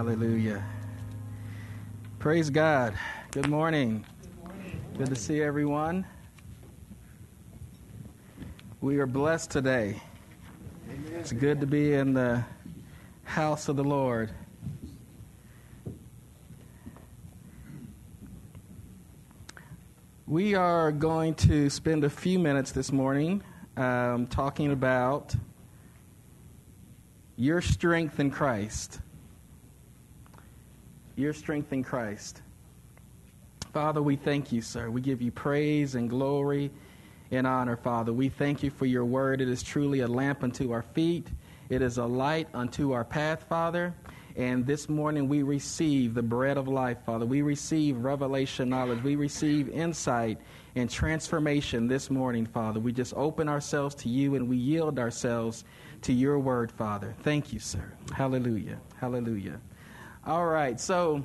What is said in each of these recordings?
Hallelujah. Praise God. Good morning. Good morning. Good to see everyone. We are blessed today. Amen. It's good to be in the house of the Lord. We are going to spend a few minutes this morning um, talking about your strength in Christ. Your strength in Christ. Father, we thank you, sir. We give you praise and glory and honor, Father. We thank you for your word. It is truly a lamp unto our feet, it is a light unto our path, Father. And this morning we receive the bread of life, Father. We receive revelation knowledge. We receive insight and transformation this morning, Father. We just open ourselves to you and we yield ourselves to your word, Father. Thank you, sir. Hallelujah. Hallelujah. All right, so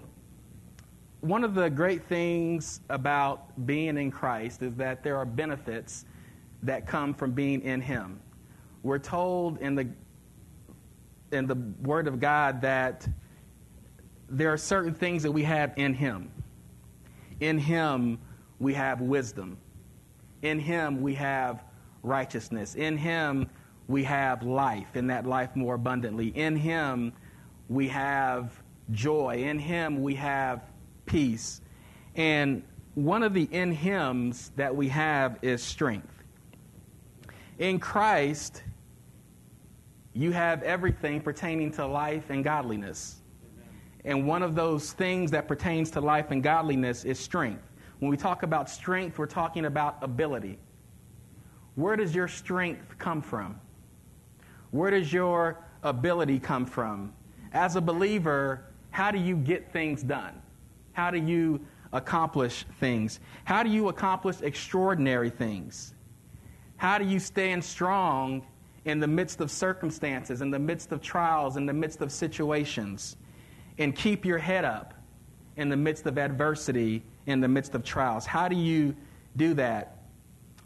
one of the great things about being in Christ is that there are benefits that come from being in Him. We're told in the in the Word of God that there are certain things that we have in Him. In Him, we have wisdom. In Him, we have righteousness. In Him, we have life, and that life more abundantly. In Him, we have joy. In Him, we have peace. And one of the in Hims that we have is strength. In Christ, you have everything pertaining to life and godliness. And one of those things that pertains to life and godliness is strength. When we talk about strength, we're talking about ability. Where does your strength come from? Where does your ability come from? As a believer, how do you get things done? How do you accomplish things? How do you accomplish extraordinary things? How do you stand strong in the midst of circumstances, in the midst of trials, in the midst of situations, and keep your head up in the midst of adversity, in the midst of trials? How do you do that?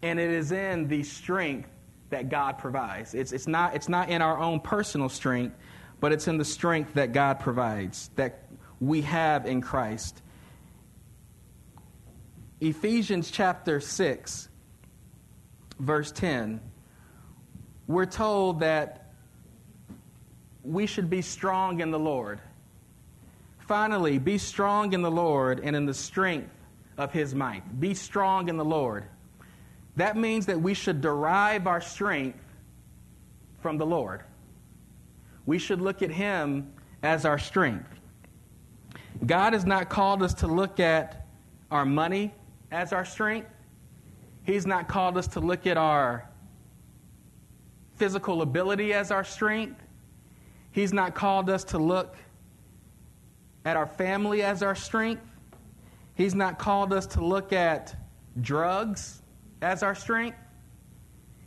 And it is in the strength that God provides. It's, it's, not, it's not in our own personal strength, but it's in the strength that God provides, that we have in Christ. Ephesians chapter 6, verse 10 we're told that we should be strong in the Lord. Finally, be strong in the Lord and in the strength of his might. Be strong in the Lord. That means that we should derive our strength from the Lord. We should look at him as our strength. God has not called us to look at our money as our strength. He's not called us to look at our physical ability as our strength. He's not called us to look at our family as our strength. He's not called us to look at drugs as our strength.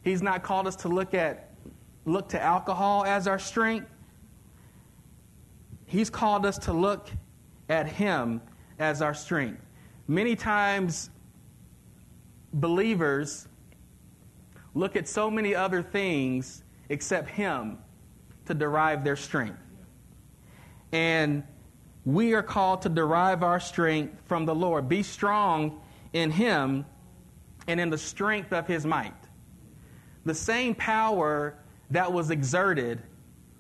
He's not called us to look at look to alcohol as our strength. He's called us to look at him as our strength. Many times believers look at so many other things except Him to derive their strength. And we are called to derive our strength from the Lord. Be strong in Him and in the strength of His might. The same power that was exerted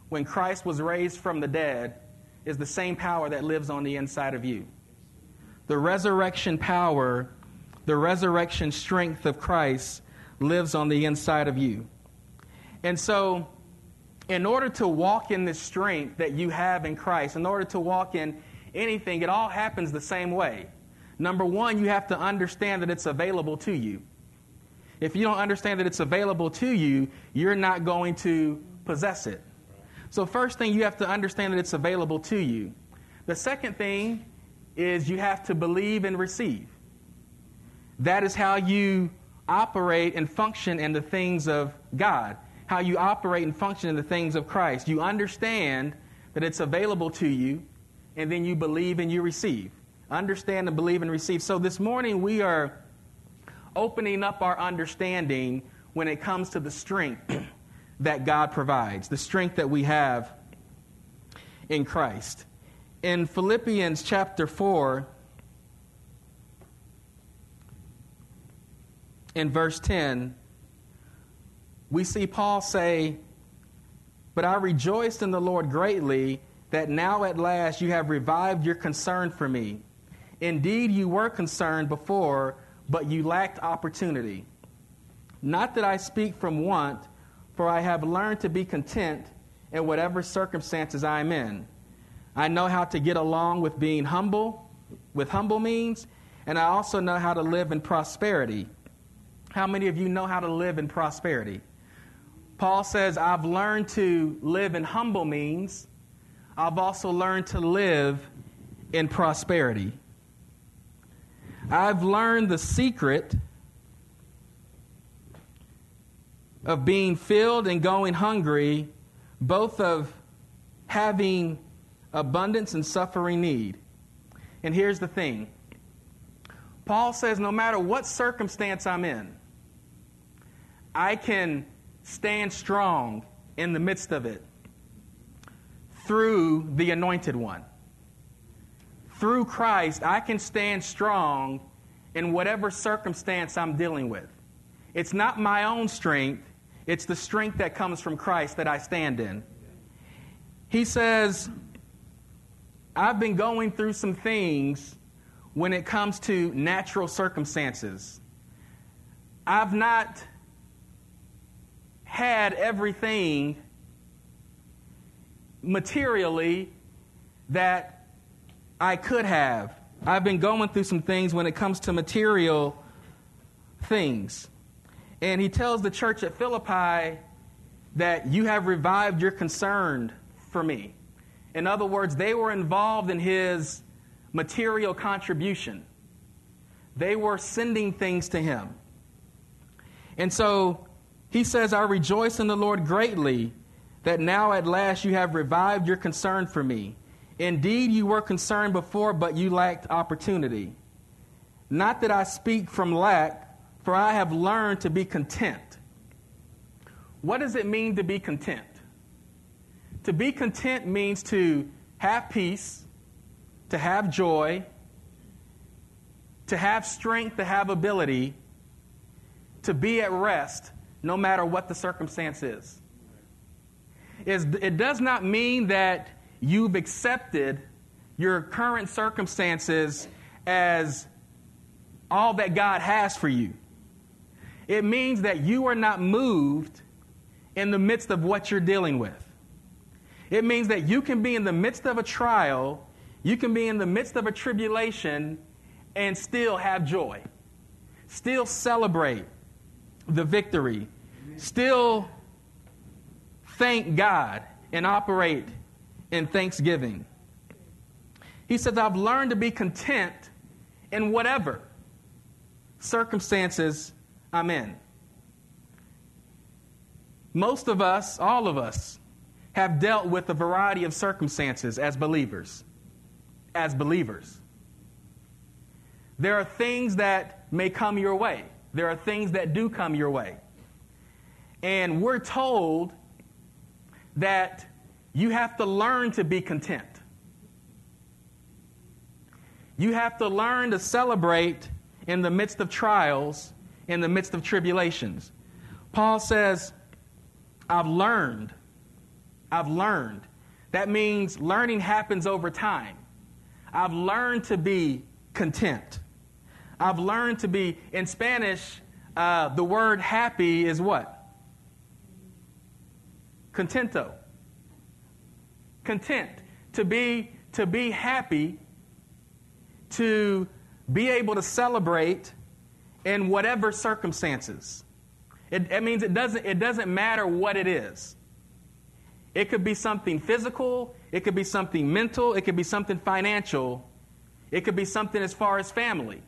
when Christ was raised from the dead is the same power that lives on the inside of you. The resurrection power, the resurrection strength of Christ lives on the inside of you. And so, in order to walk in the strength that you have in Christ, in order to walk in anything, it all happens the same way. Number one, you have to understand that it's available to you. If you don't understand that it's available to you, you're not going to possess it. So, first thing, you have to understand that it's available to you. The second thing is you have to believe and receive. That is how you operate and function in the things of God, how you operate and function in the things of Christ. You understand that it's available to you, and then you believe and you receive. Understand and believe and receive. So this morning we are opening up our understanding when it comes to the strength that God provides, the strength that we have in Christ. in Philippians chapter 4, in verse 10, we see Paul say, But I rejoiced in the Lord greatly that now at last you have revived your concern for me. Indeed, you were concerned before, but you lacked opportunity. Not that I speak from want, for I have learned to be content in whatever circumstances I am in. I know how to get along with being humble, with humble means, and I also know how to live in prosperity. How many of you know how to live in prosperity? Paul says, I've learned to live in humble means. I've also learned to live in prosperity. I've learned the secret of being filled and going hungry, both of having abundance and suffering need. And here's the thing Paul says, no matter what circumstance I'm in, I can stand strong in the midst of it through the anointed one. Through Christ, I can stand strong in whatever circumstance I'm dealing with. It's not my own strength, it's the strength that comes from Christ that I stand in. He says, I've been going through some things when it comes to natural circumstances. I've not had everything materially that I could have. I've been going through some things when it comes to material things. And he tells the church at Philippi that you have revived your concern for me. In other words, they were involved in his material contribution. They were sending things to him. And so he says, I rejoice in the Lord greatly that now at last you have revived your concern for me. Indeed, you were concerned before, but you lacked opportunity. Not that I speak from lack, for I have learned to be content. What does it mean to be content? To be content means to have peace, to have joy, to have strength, to have ability, to be at rest no matter what the circumstance is. It does not mean that you've accepted your current circumstances as all that God has for you. It means that you are not moved in the midst of what you're dealing with. It means that you can be in the midst of a trial, you can be in the midst of a tribulation, and still have joy, still celebrate, the victory. Still thank God and operate in thanksgiving. He says, I've learned to be content in whatever circumstances I'm in. Most of us, all of us, have dealt with a variety of circumstances as believers. As believers. There are things that may come your way. There are things that do come your way. And we're told that you have to learn to be content. You have to learn to celebrate in the midst of trials, in the midst of tribulations. Paul says, I've learned. I've learned. That means learning happens over time. I've learned to be content. I've learned to be, in Spanish, uh, the word happy is what? Contento. Content. To be, to be happy, to be able to celebrate in whatever circumstances. It, it means it doesn't, it doesn't matter what it is. It could be something physical, it could be something mental, it could be something financial, it could be something as far as family.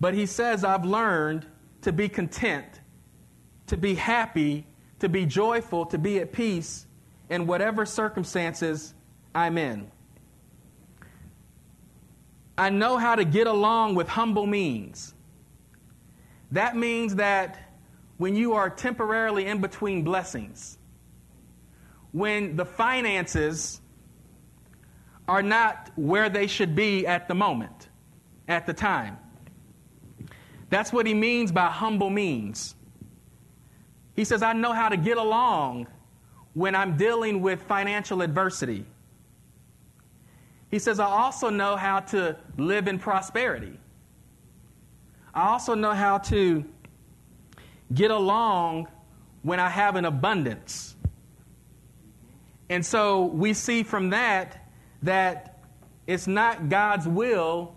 But he says, I've learned to be content, to be happy, to be joyful, to be at peace in whatever circumstances I'm in. I know how to get along with humble means. That means that when you are temporarily in between blessings, when the finances are not where they should be at the moment, at the time. That's what he means by humble means. He says, I know how to get along when I'm dealing with financial adversity. He says, I also know how to live in prosperity. I also know how to get along when I have an abundance. And so we see from that that it's not God's will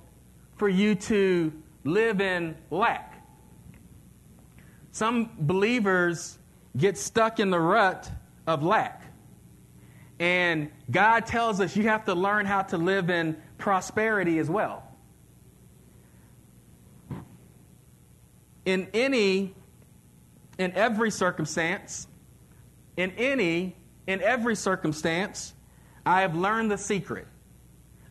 for you to live in lack. Some believers get stuck in the rut of lack. And God tells us you have to learn how to live in prosperity as well. In any, in every circumstance, in any, in every circumstance, I have learned the secret.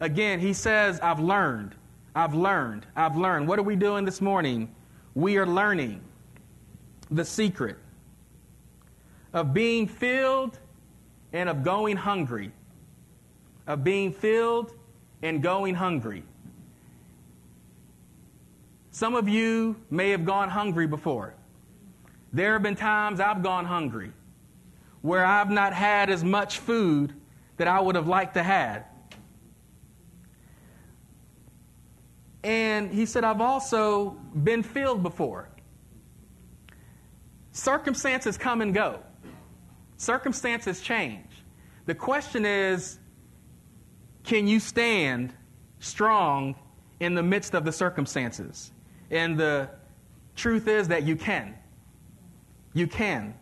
Again, he says, I've learned, I've learned, I've learned. What are we doing this morning? We are learning the secret of being filled and of going hungry. Of being filled and going hungry. Some of you may have gone hungry before. There have been times I've gone hungry where I've not had as much food that I would have liked to have. And he said, I've also been filled before. Circumstances come and go. Circumstances change. The question is can you stand strong in the midst of the circumstances? And the truth is that you can. You can.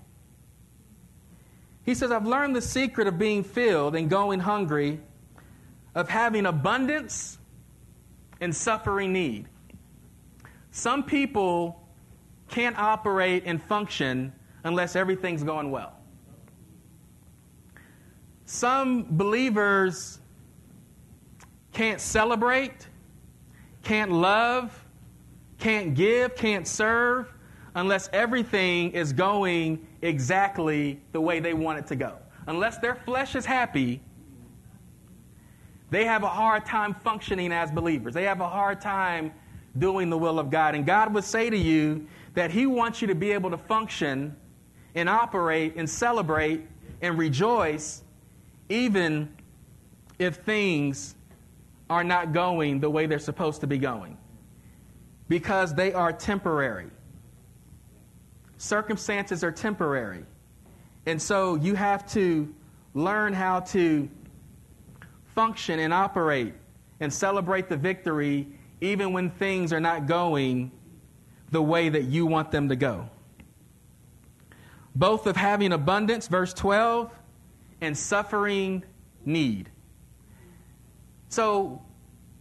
He says, I've learned the secret of being filled and going hungry, of having abundance and suffering need. Some people can't operate and function unless everything's going well. Some believers can't celebrate, can't love, can't give, can't serve unless everything is going exactly the way they want it to go. Unless their flesh is happy, they have a hard time functioning as believers. They have a hard time doing the will of God. And God would say to you that He wants you to be able to function and operate and celebrate and rejoice even if things are not going the way they're supposed to be going, because they are temporary. Circumstances are temporary. And so you have to learn how to function and operate and celebrate the victory even when things are not going the way that you want them to go. Both of having abundance, verse 12, and suffering need. So,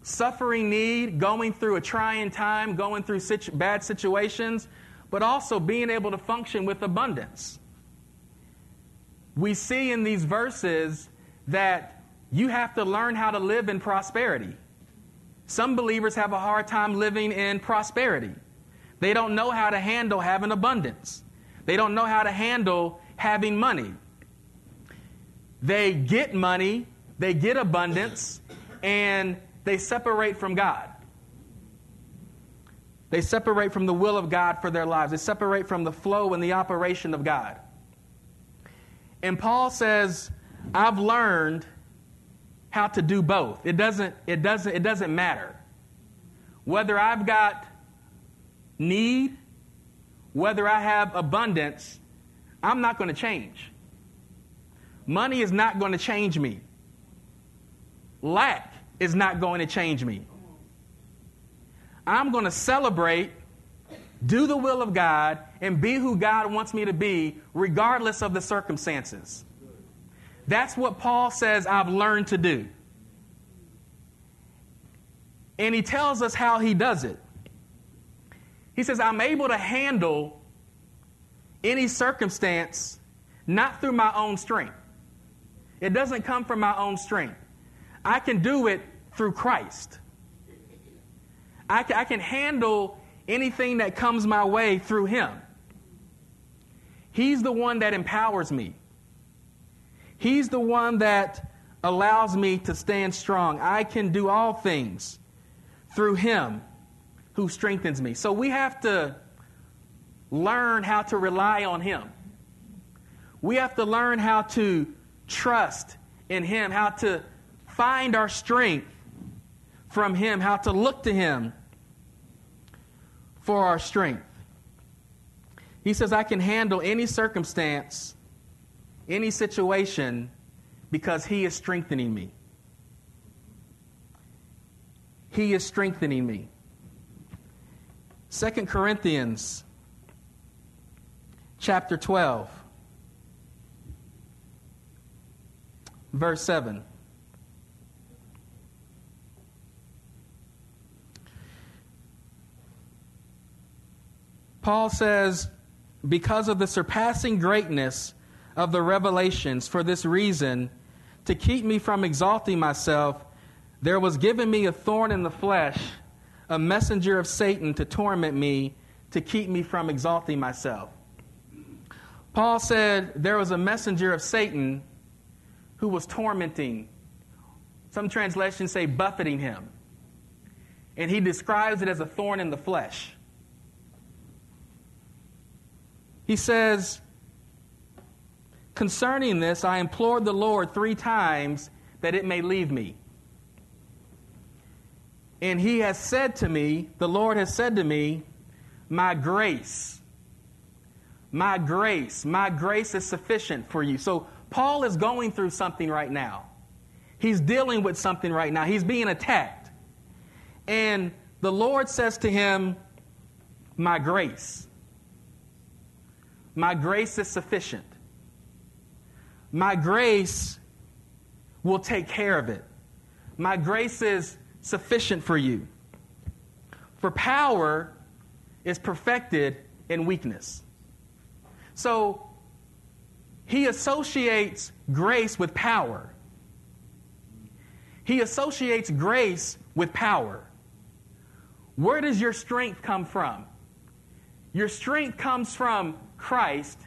suffering need, going through a trying time, going through situ- bad situations, but also being able to function with abundance. We see in these verses that you have to learn how to live in prosperity. Some believers have a hard time living in prosperity. They don't know how to handle having abundance. They don't know how to handle having money. They get money, they get abundance, and they separate from God. They separate from the will of God for their lives. They separate from the flow and the operation of God. And Paul says, I've learned how to do both. It doesn't, it doesn't, it doesn't matter. Whether I've got need, whether I have abundance, I'm not going to change. Money is not going to change me. Lack is not going to change me. I'm going to celebrate, do the will of God, and be who God wants me to be, regardless of the circumstances. That's what Paul says I've learned to do. And he tells us how he does it. He says, I'm able to handle any circumstance not through my own strength. It doesn't come from my own strength. I can do it through Christ. I can, I can handle anything that comes my way through Him. He's the one that empowers me. He's the one that allows me to stand strong. I can do all things through him who strengthens me. So we have to learn how to rely on him. We have to learn how to trust in him, how to find our strength from him, how to look to him for our strength. He says, I can handle any circumstance, any situation, because He is strengthening me. He is strengthening me. 2 Corinthians chapter 12, verse 7. Paul says, because of the surpassing greatness of the revelations, for this reason, to keep me from exalting myself, there was given me a thorn in the flesh, a messenger of Satan to torment me, to keep me from exalting myself. Paul said there was a messenger of Satan who was tormenting. Some translations say buffeting him. And he describes it as a thorn in the flesh. He says, Concerning this, I implored the Lord three times that it may leave me. And he has said to me, the Lord has said to me, My grace, my grace, my grace is sufficient for you. So Paul is going through something right now. He's dealing with something right now. He's being attacked. And the Lord says to him, My grace. My grace is sufficient. My grace will take care of it. My grace is sufficient for you. For power is perfected in weakness. So he associates grace with power. He associates grace with power. Where does your strength come from? Your strength comes from Christ,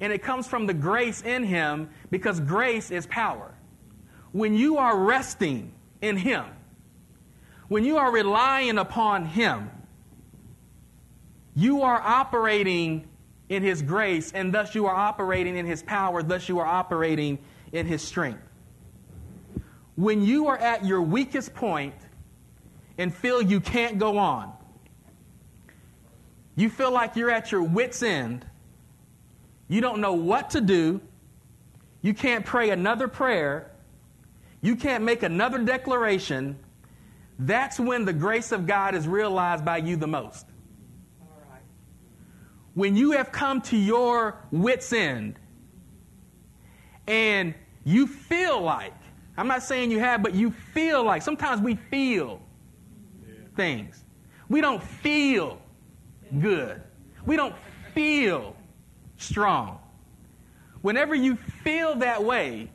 and it comes from the grace in Him because grace is power. When you are resting in Him, when you are relying upon Him, you are operating in His grace, and thus you are operating in His power, thus you are operating in His strength. When you are at your weakest point and feel you can't go on, you feel like you're at your wits' end, you don't know what to do. You can't pray another prayer. You can't make another declaration. That's when the grace of God is realized by you the most. When you have come to your wits' end and you feel like, I'm not saying you have, but you feel like, sometimes we feel things. We don't feel good. We don't feel strong. Whenever you feel that way,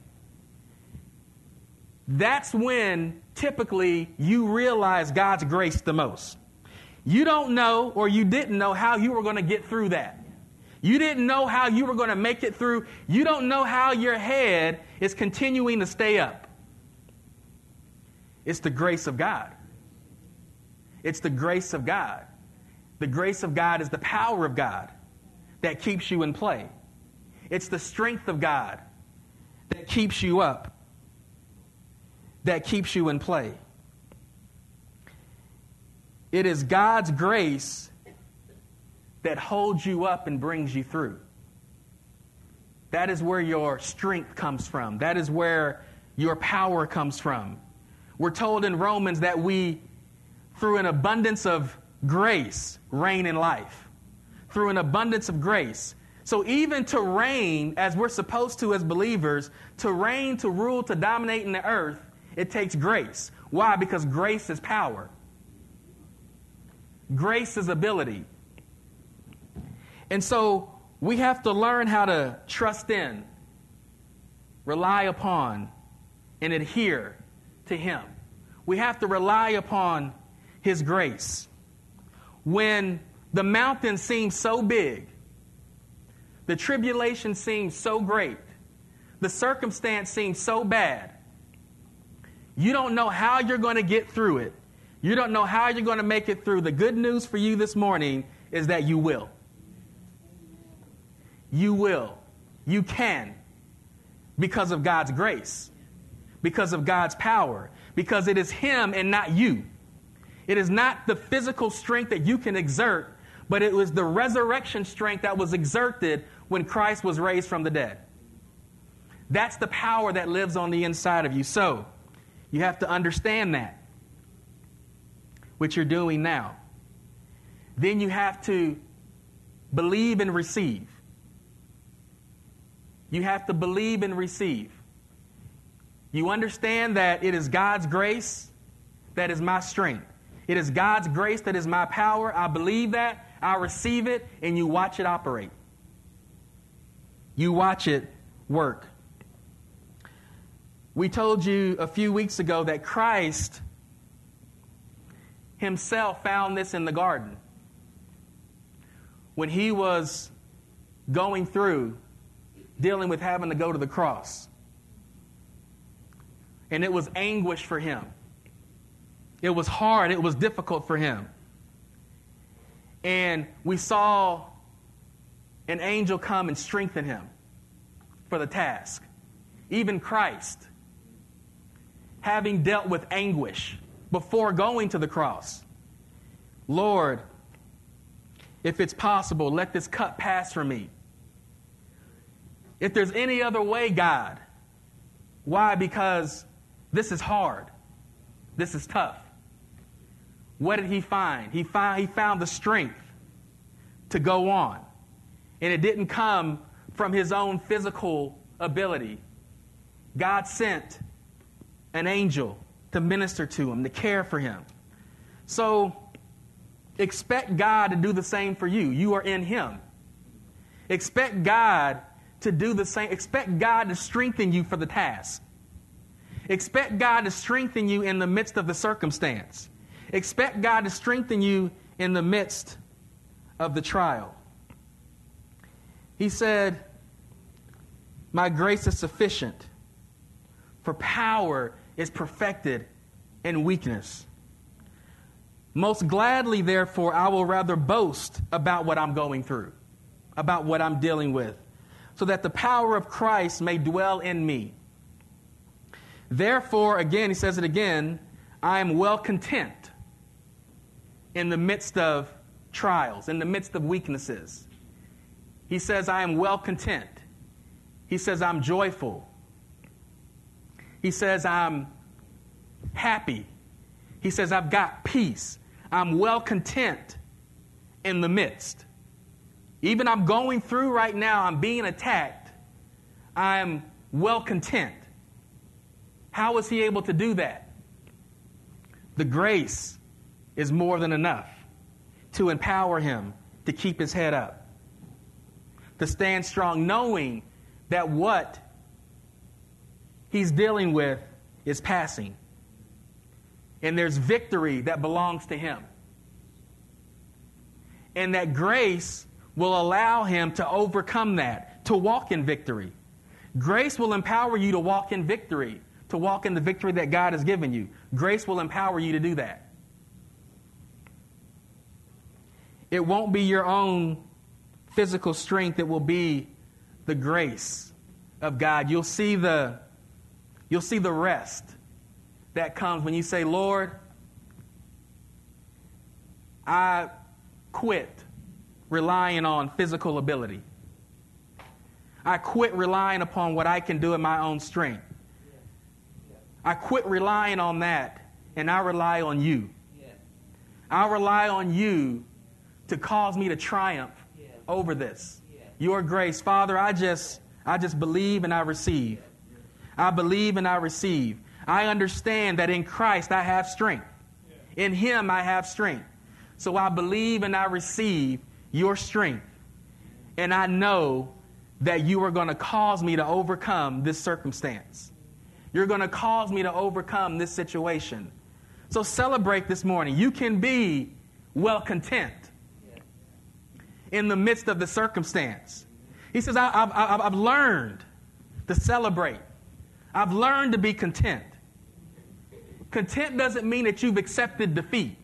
that's when typically you realize God's grace the most. You don't know or you didn't know how you were going to get through that. You didn't know how you were going to make it through. You don't know how your head is continuing to stay up. It's the grace of God. It's the grace of God. The grace of God is the power of God that keeps you in play. It's the strength of God that keeps you up, that keeps you in play. It is God's grace that holds you up and brings you through. That is where your strength comes from. That is where your power comes from. We're told in Romans that we, through an abundance of grace, reign in life through an abundance of grace. So, even to reign, as we're supposed to as believers, to reign, to rule, to dominate in the earth, it takes grace. Why? Because grace is power, grace is ability. And so, we have to learn how to trust in, rely upon, and adhere to Him. We have to rely upon His grace. When the mountain seems so big. The tribulation seems so great. The circumstance seems so bad. You don't know how you're going to get through it. You don't know how you're going to make it through. The good news for you this morning is that you will. You will. You can. Because of God's grace, because of God's power, because it is Him and not you. It is not the physical strength that you can exert, but it was the resurrection strength that was exerted when Christ was raised from the dead. That's the power that lives on the inside of you. So, you have to understand that, which you're doing now. Then you have to believe and receive. You have to believe and receive. You understand that it is God's grace that is my strength. It is God's grace that is my power. I believe that. I receive it, and you watch it operate. You watch it work. We told you a few weeks ago that Christ himself found this in the garden. When he was going through dealing with having to go to the cross. And it was anguish for him. It was hard, it was difficult for him. And we saw an angel come and strengthen him for the task. Even Christ having dealt with anguish before going to the cross. Lord, if it's possible, let this cup pass from me. If there's any other way, God, why? Because this is hard. This is tough. What did he find? He found, he found the strength to go on. And it didn't come from his own physical ability. God sent an angel to minister to him, to care for him. So expect God to do the same for you. You are in him. Expect God to do the same. Expect God to strengthen you for the task. Expect God to strengthen you in the midst of the circumstance. Expect God to strengthen you in the midst of the trial. He said, My grace is sufficient, for power is perfected in weakness. Most gladly, therefore, I will rather boast about what I'm going through, about what I'm dealing with, so that the power of Christ may dwell in me. Therefore, again, he says it again, I am well content in the midst of trials, in the midst of weaknesses. He says, I am well content. He says, I'm joyful. He says, I'm happy. He says, I've got peace. I'm well content in the midst. Even I'm going through right now, I'm being attacked. I'm well content. How was he able to do that? The grace is more than enough to empower him to keep his head up, to stand strong, knowing that what he's dealing with is passing. And there's victory that belongs to him. And that grace will allow him to overcome that, to walk in victory. Grace will empower you to walk in victory, to walk in the victory that God has given you. Grace will empower you to do that. It won't be your own physical strength, it will be the grace of God. You'll see the You'll see the rest that comes when you say, Lord, I quit relying on physical ability. I quit relying upon what I can do in my own strength. I quit relying on that and I rely on you. I rely on you to cause me to triumph over this. Your grace, Father, I just I just believe and I receive. I believe and I receive. I understand that in Christ I have strength. In Him I have strength. So I believe and I receive your strength. And I know that you are going to cause me to overcome this circumstance. You're going to cause me to overcome this situation. So celebrate this morning. You can be well content in the midst of the circumstance. He says, I, have learned to celebrate I've learned to be content. Content doesn't mean that you've accepted defeat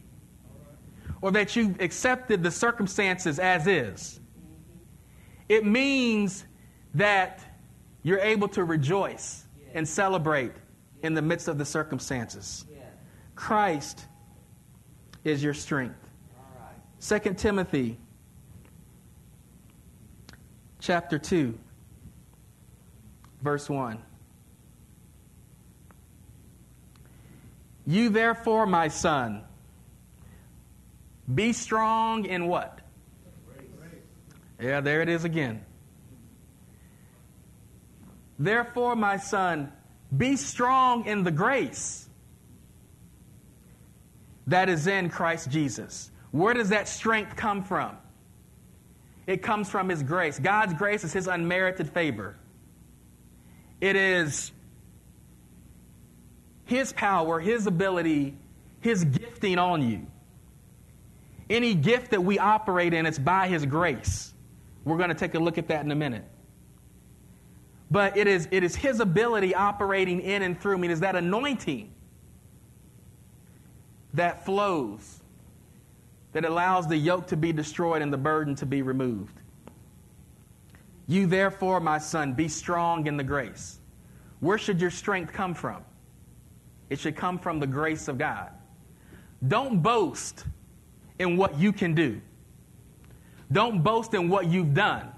or that you've accepted the circumstances as is. It means that you're able to rejoice and celebrate in the midst of the circumstances. Christ is your strength. 2 Timothy chapter 2 verse 1 You therefore my son be strong in what? Yeah, there it is again. Therefore, my son, be strong in the grace that is in Christ Jesus. Where does that strength come from? It comes from His grace. God's grace is His unmerited favor. It is His power, His ability, His gifting on you. Any gift that we operate in, it's by His grace. We're going to take a look at that in a minute. But it is, it is His ability operating in and through me. It is that anointing that flows, that allows the yoke to be destroyed and the burden to be removed. You, therefore, my son, be strong in the grace. Where should your strength come from? It should come from the grace of God. Don't boast in what you can do. Don't boast in what you've done.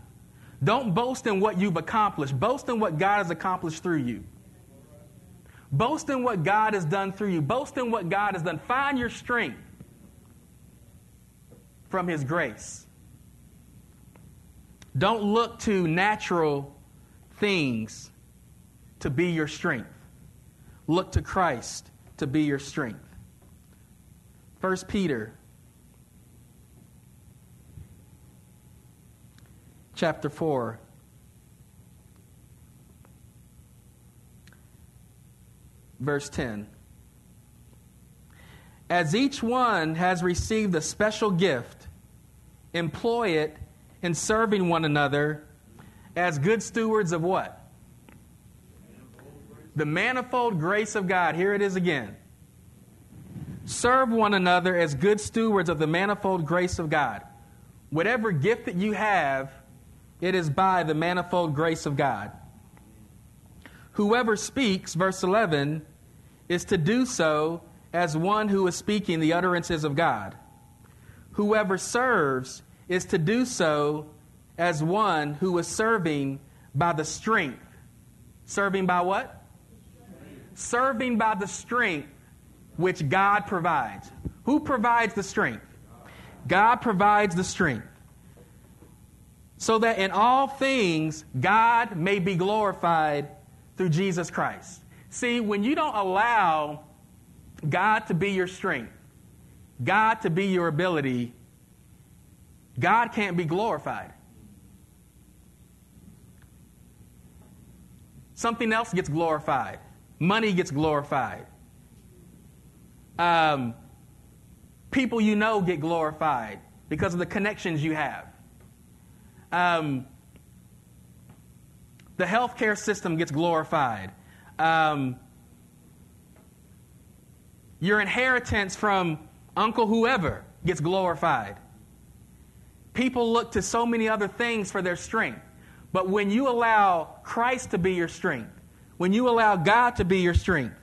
Don't boast in what you've accomplished. Boast in what God has accomplished through you. Boast in what God has done through you. Boast in what God has done. Find your strength from His grace. Don't look to natural things to be your strength. Look to Christ to be your strength. 1 Peter chapter 4. Verse 10. As each one has received a special gift, employ it in serving one another as good stewards of what? The manifold grace of God. Here it is again. Serve one another as good stewards of the manifold grace of God. Whatever gift that you have, it is by the manifold grace of God. Whoever speaks, verse 11, is to do so as one who is speaking the utterances of God. Whoever serves is to do so as one who is serving by the strength. Serving by what? Serving by the strength which God provides. Who provides the strength? God provides the strength so that in all things God may be glorified through Jesus Christ. See, when you don't allow God to be your strength, God to be your ability, God can't be glorified. Something else gets glorified. Money gets glorified. Um, people you know get glorified because of the connections you have. Um, the healthcare system gets glorified. Um, your inheritance from Uncle whoever gets glorified. People look to so many other things for their strength. But when you allow Christ to be your strength, when you allow God to be your strength,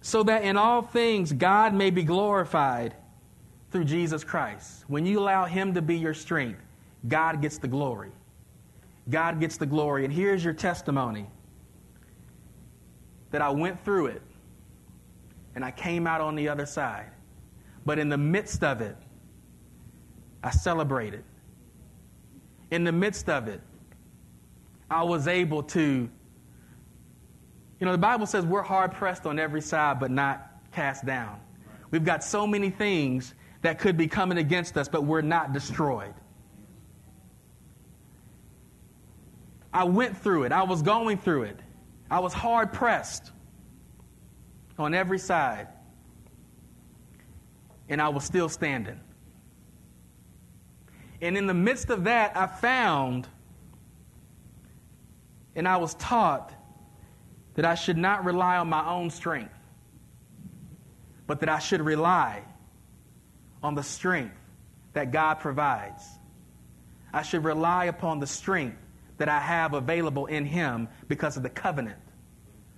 so that in all things God may be glorified through Jesus Christ. When you allow Him to be your strength, God gets the glory. God gets the glory. And here's your testimony that I went through it and I came out on the other side. But in the midst of it, I celebrated. In the midst of it, I was able to, you know, the Bible says we're hard pressed on every side, but not cast down. We've got so many things that could be coming against us, but we're not destroyed. I went through it. I was going through it. I was hard pressed on every side. And I was still standing. And in the midst of that, I found and I was taught that I should not rely on my own strength, but that I should rely on the strength that God provides. I should rely upon the strength that I have available in Him because of the covenant.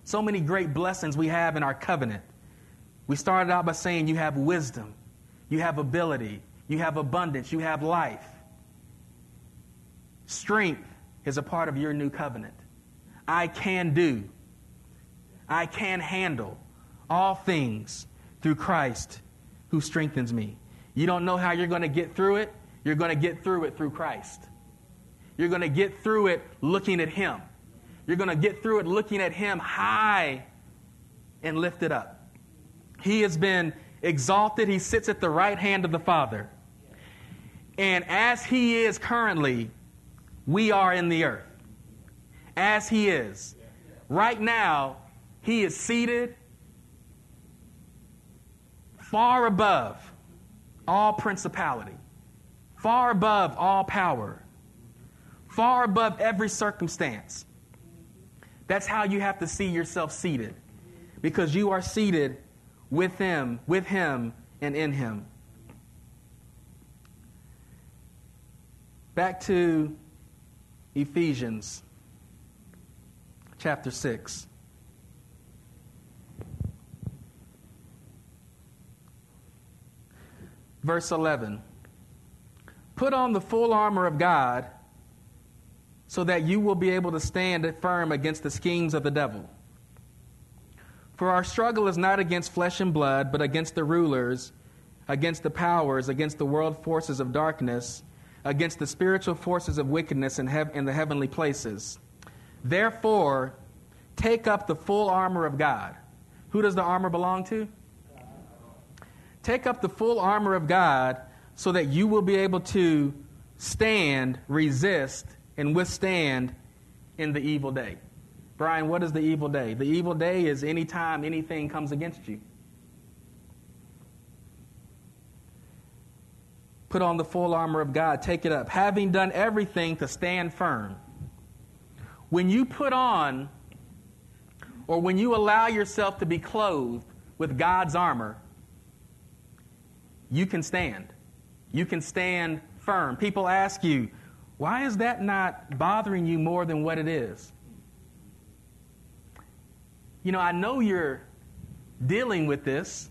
So many great blessings we have in our covenant. We started out by saying you have wisdom, you have ability, you have abundance, you have life. Strength is a part of your new covenant. I can do, I can handle all things through Christ who strengthens me. You don't know how you're going to get through it. You're going to get through it through Christ. You're going to get through it looking at Him. You're going to get through it looking at Him high and lifted up. He has been exalted. He sits at the right hand of the Father. And as He is currently, we are in the earth. As He is. Right now, He is seated far above all principality, far above all power, far above every circumstance. That's how you have to see yourself seated, because you are seated with Him, with Him, and in Him. Back to Ephesians chapter 6. Verse 11 Put on the full armor of God so that you will be able to stand firm against the schemes of the devil. For our struggle is not against flesh and blood, but against the rulers, against the powers, against the world forces of darkness, against the spiritual forces of wickedness in, hev- in the heavenly places. Therefore, take up the full armor of God. Who does the armor belong to? Take up the full armor of God so that you will be able to stand, resist, and withstand in the evil day. Brian, what is the evil day? The evil day is anytime anything comes against you. Put on the full armor of God, take it up, having done everything to stand firm. When you put on, or when you allow yourself to be clothed with God's armor, you can stand. You can stand firm. People ask you, why is that not bothering you more than what it is? You know, I know you're dealing with this.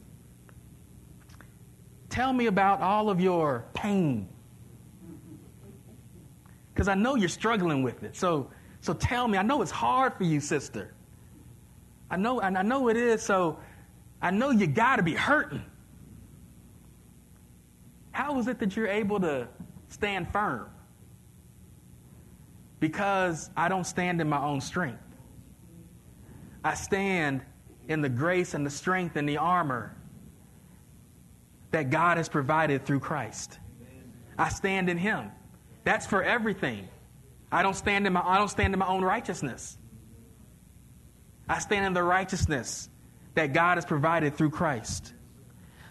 Tell me about all of your pain. Because I know you're struggling with it. So, so tell me. I know it's hard for you, sister. I know, and I know it is. So I know you got to be hurting. How is it that you're able to stand firm? Because I don't stand in my own strength. I stand in the grace and the strength and the armor that God has provided through Christ. I stand in Him. That's for everything. I don't stand in my, I don't stand in my own righteousness. I stand in the righteousness that God has provided through Christ.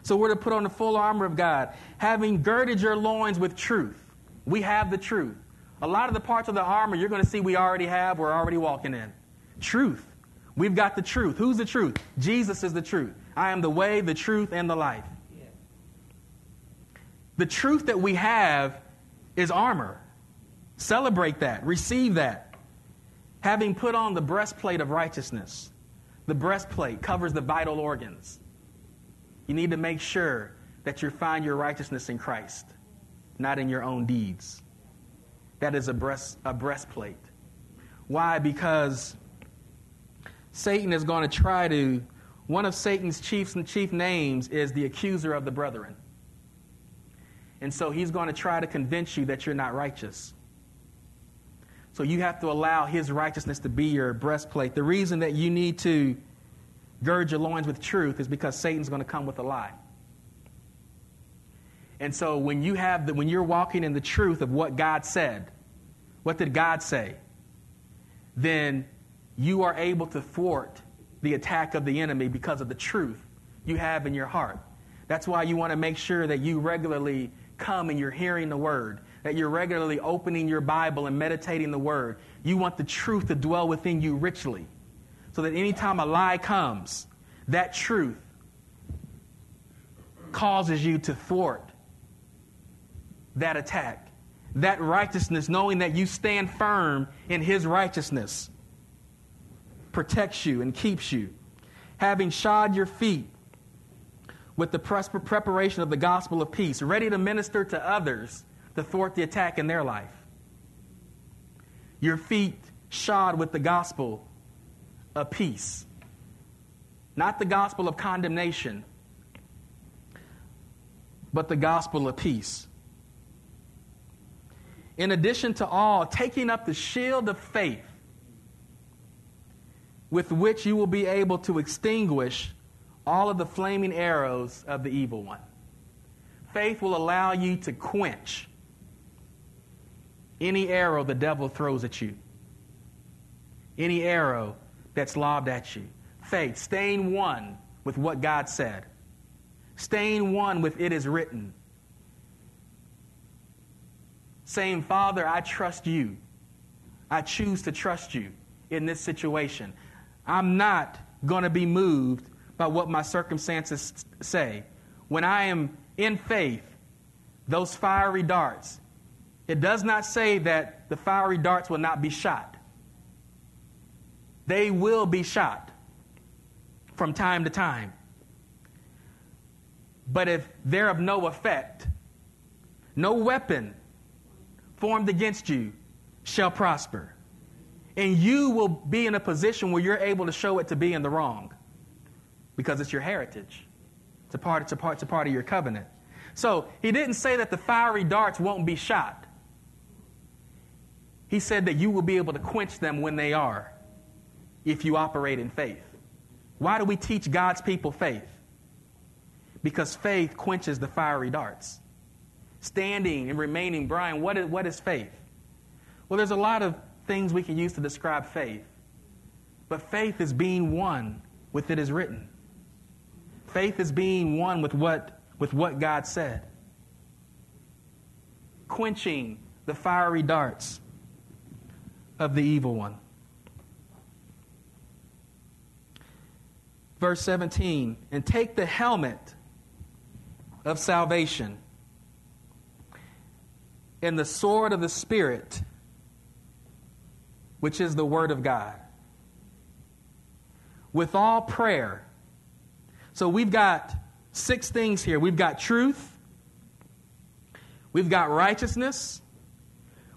So we're to put on the full armor of God, having girded your loins with truth. We have the truth. A lot of the parts of the armor you're going to see we already have, we're already walking in. Truth. We've got the truth. Who's the truth? Jesus is the truth. I am the way, the truth, and the life. The truth that we have is armor. Celebrate that. Receive that. Having put on the breastplate of righteousness. The breastplate covers the vital organs. You need to make sure that you find your righteousness in Christ, not in your own deeds. That is a, breast, a breastplate. Why? Because Satan is going to try to, one of Satan's chief, chief names is the accuser of the brethren. And so he's going to try to convince you that you're not righteous. So you have to allow his righteousness to be your breastplate. The reason that you need to gird your loins with truth is because Satan's going to come with a lie. And so when you have the, when you're walking in the truth of what God said, what did God say? Then you are able to thwart the attack of the enemy because of the truth you have in your heart. That's why you want to make sure that you regularly come and you're hearing the word, that you're regularly opening your Bible and meditating the word. You want the truth to dwell within you richly so that anytime a lie comes, that truth causes you to thwart that attack. That righteousness, knowing that you stand firm in His righteousness, protects you and keeps you. Having shod your feet with the preparation of the gospel of peace, ready to minister to others to thwart the attack in their life. Your feet shod with the gospel of peace, not the gospel of condemnation, but the gospel of peace. In addition to all, taking up the shield of faith with which you will be able to extinguish all of the flaming arrows of the evil one. Faith will allow you to quench any arrow the devil throws at you, any arrow that's lobbed at you. Faith, staying one with what God said, staying one with it is written. Saying, Father, I trust you. I choose to trust you in this situation. I'm not going to be moved by what my circumstances say. When I am in faith, those fiery darts, it does not say that the fiery darts will not be shot. They will be shot from time to time. But if they're of no effect, no weapon formed against you shall prosper and you will be in a position where you're able to show it to be in the wrong because it's your heritage. It's a part, it's a part, it's a part of your covenant. So he didn't say that the fiery darts won't be shot. He said that you will be able to quench them when they are if you operate in faith. Why do we teach God's people faith? Because faith quenches the fiery darts. Standing and remaining, Brian, what is, what is faith? Well, there's a lot of things we can use to describe faith. But faith is being one with it is written. Faith is being one with what, with what God said. Quenching the fiery darts of the evil one. Verse 17, and take the helmet of salvation and the sword of the Spirit which is the Word of God. With all prayer. So we've got six things here we've got truth, we've got righteousness,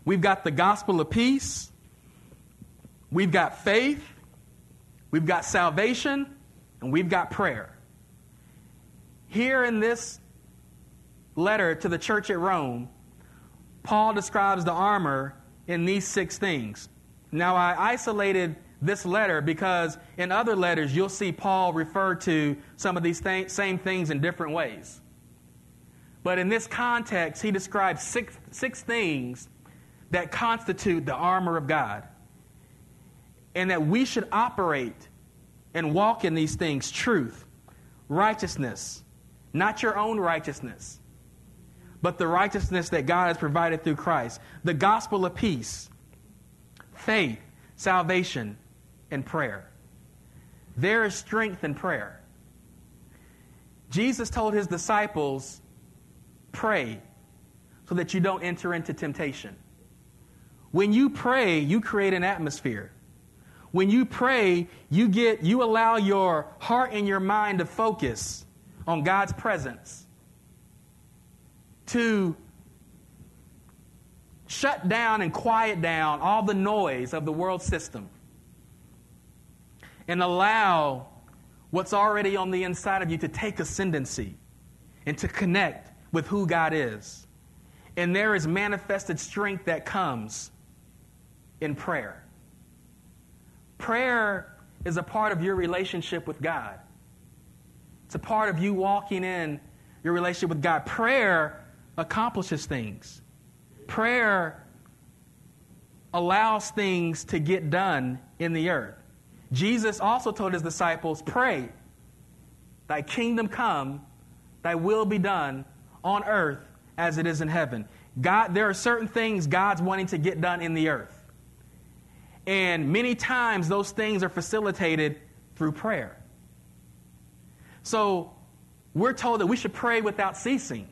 we've got the gospel of peace, we've got faith, we've got salvation, and we've got prayer. Here in this letter to the church at Rome, Paul describes the armor in these six things now, I isolated this letter because in other letters you'll see Paul refer to some of these th- same things in different ways. But in this context, he describes six, six things that constitute the armor of God. And that we should operate and walk in these things truth, righteousness, not your own righteousness, but the righteousness that God has provided through Christ, the gospel of peace faith, salvation, and prayer. There is strength in prayer. Jesus told his disciples, pray so that you don't enter into temptation. When you pray, you create an atmosphere. When you pray, you get you allow your heart and your mind to focus on God's presence. To shut down and quiet down all the noise of the world system and allow what's already on the inside of you to take ascendancy and to connect with who God is. And there is manifested strength that comes in prayer. Prayer is a part of your relationship with God. It's a part of you walking in your relationship with God. Prayer accomplishes things prayer allows things to get done in the earth. Jesus also told his disciples, Pray, thy kingdom come, thy will be done on earth as it is in heaven. God, there are certain things God's wanting to get done in the earth. And many times those things are facilitated through prayer. So we're told that we should pray without ceasing.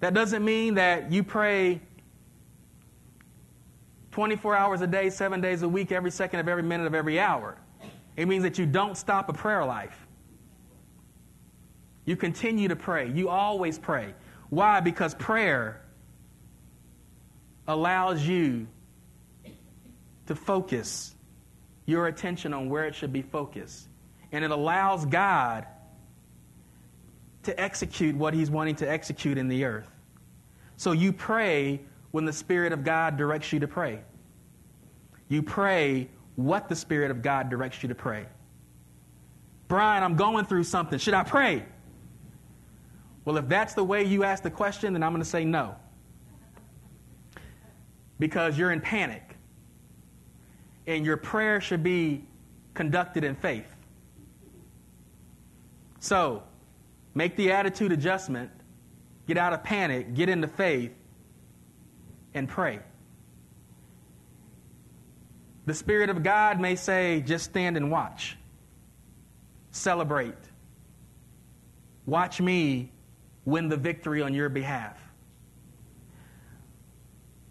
That doesn't mean that you pray 24 hours a day, seven days a week, every second of every minute of every hour. It means that you don't stop a prayer life. You continue to pray. You always pray. Why? Because prayer allows you to focus your attention on where it should be focused. And it allows God to execute what He's wanting to execute in the earth. So you pray when the Spirit of God directs you to pray. You pray what the Spirit of God directs you to pray. Brian, I'm going through something. Should I pray? Well, if that's the way you ask the question, then I'm going to say no. Because you're in panic. And your prayer should be conducted in faith. So, make the attitude adjustment, get out of panic, get into faith, and pray. The Spirit of God may say, just stand and watch, celebrate, watch me win the victory on your behalf.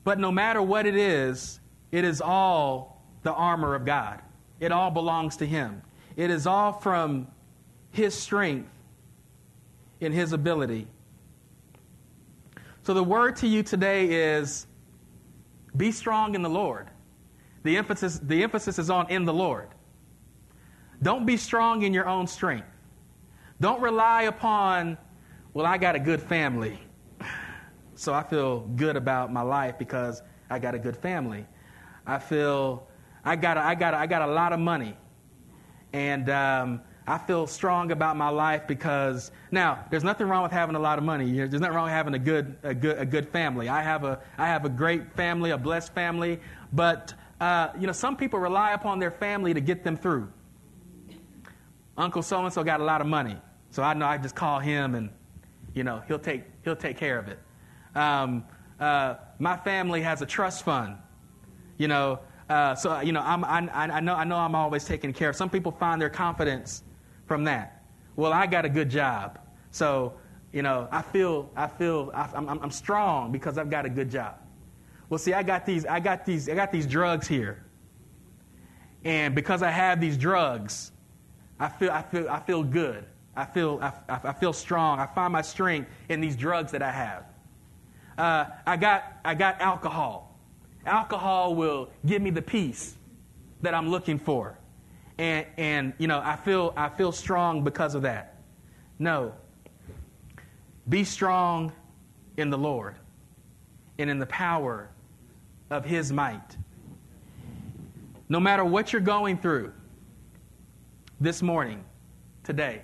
But no matter what it is, it is all the armor of God. It all belongs to Him. It is all from His strength and His ability. So the word to you today is be strong in the Lord. The emphasis, the emphasis is on in the Lord. Don't be strong in your own strength. Don't rely upon well, I got a good family, so I feel good about my life because I got a good family. I feel I got a, I got a, I got a lot of money, and um, I feel strong about my life because now there's nothing wrong with having a lot of money. There's nothing wrong with having a good a good a good family. I have a I have a great family, a blessed family, but uh, you know some people rely upon their family to get them through. Uncle so and so got a lot of money, so I know I just call him and you know, he'll take, he'll take care of it. Um, uh, my family has a trust fund. You know, uh, so you know, I'm, I, I, know, I know I'm always taken care of. Some people find their confidence from that. Well, I got a good job, so you know, I feel, I feel, I, I'm, I'm strong because I've got a good job. Well, see, I got these, I got these, I got these drugs here, and because I have these drugs, I feel, I feel, I feel good. I feel, I, I feel strong. I find my strength in these drugs that I have. Uh, I, got, I got alcohol. Alcohol will give me the peace that I'm looking for. And, and you know, I feel, I feel strong because of that. No. Be strong in the Lord and in the power of His might. No matter what you're going through this morning, today,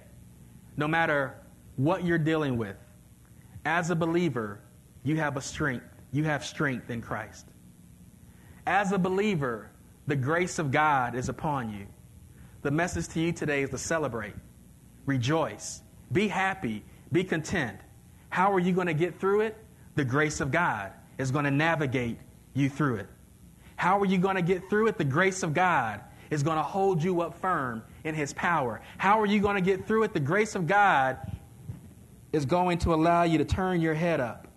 no matter what you're dealing with, as a believer, you have a strength. You have strength in Christ. As a believer, the grace of God is upon you. The message to you today is to celebrate, rejoice, be happy, be content. How are you going to get through it? The grace of God is going to navigate you through it. How are you going to get through it? The grace of God is going to hold you up firm in His power. How are you going to get through it? The grace of God is going to allow you to turn your head up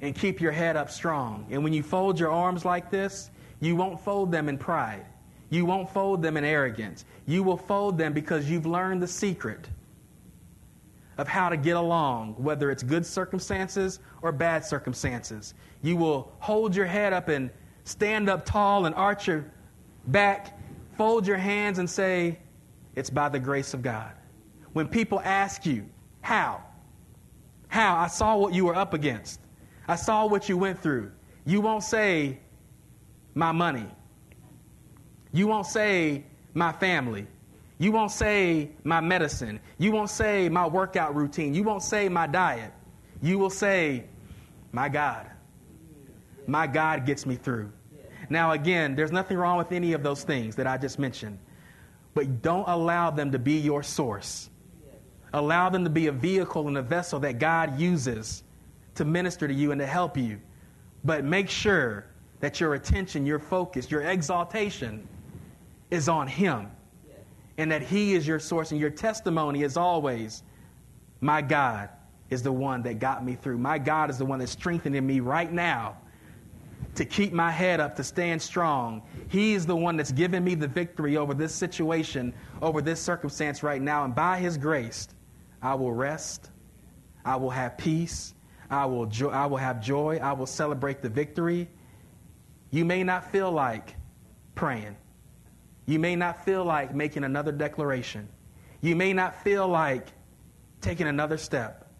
and keep your head up strong. And when you fold your arms like this, you won't fold them in pride. You won't fold them in arrogance. You will fold them because you've learned the secret of how to get along, whether it's good circumstances or bad circumstances. You will hold your head up and stand up tall and arch your back, fold your hands and say, It's by the grace of God. When people ask you, How? How? I saw what you were up against. I saw what you went through. You won't say, My money. You won't say, My family. You won't say, My medicine. You won't say, My workout routine. You won't say, My diet. You will say, My God. My God gets me through. Now, again, there's nothing wrong with any of those things that I just mentioned, but don't allow them to be your source. Allow them to be a vehicle and a vessel that God uses to minister to you and to help you. But make sure that your attention, your focus, your exaltation is on Him. And that He is your source. And your testimony is always, my God is the one that got me through. My God is the one that's strengthening me right now to keep my head up, to stand strong. He is the one that's given me the victory over this situation, over this circumstance right now. And by His grace, I will rest, I will have peace, I will, jo- I will have joy, I will celebrate the victory. You may not feel like praying. You may not feel like making another declaration. You may not feel like taking another step.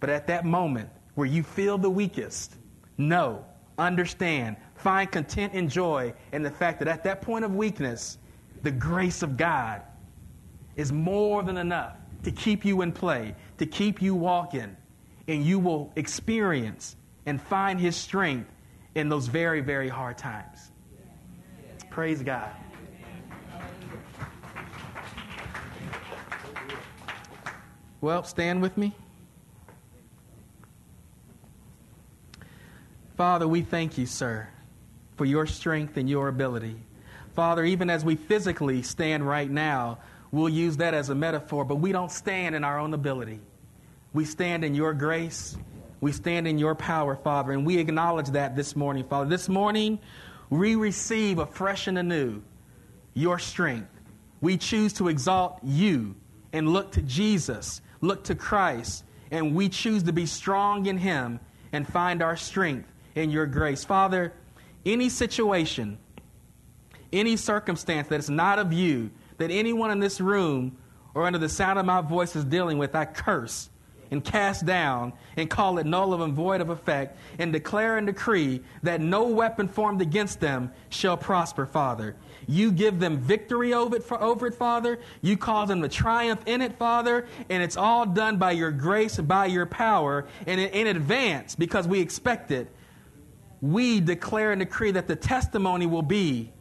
But at that moment where you feel the weakest, know understand, find content and joy in the fact that at that point of weakness, the grace of God is more than enough to keep you in play, to keep you walking, and you will experience and find His strength in those very, very hard times. Praise God. Well, stand with me. Father, we thank you, sir, for your strength and your ability. Father, even as we physically stand right now, we'll use that as a metaphor, but we don't stand in our own ability. We stand in your grace. We stand in your power, Father, and we acknowledge that this morning, Father. This morning, we receive afresh and anew your strength. We choose to exalt you and look to Jesus, look to Christ, and we choose to be strong in him and find our strength in your grace. Father, any situation, any circumstance that is not of you, that anyone in this room or under the sound of my voice is dealing with, I curse and cast down and call it null and void of effect and declare and decree that no weapon formed against them shall prosper, Father. You give them victory over it, over it, Father. You cause them to triumph in it, Father. And it's all done by your grace by your power and in advance because we expect it we declare and decree that the testimony will be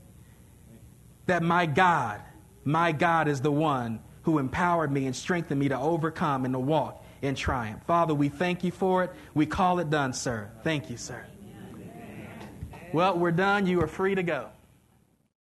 that my God, my God is the one who empowered me and strengthened me to overcome and to walk in triumph. Father, we thank you for it. We call it done, sir. Thank you, sir. Well, we're done. You are free to go.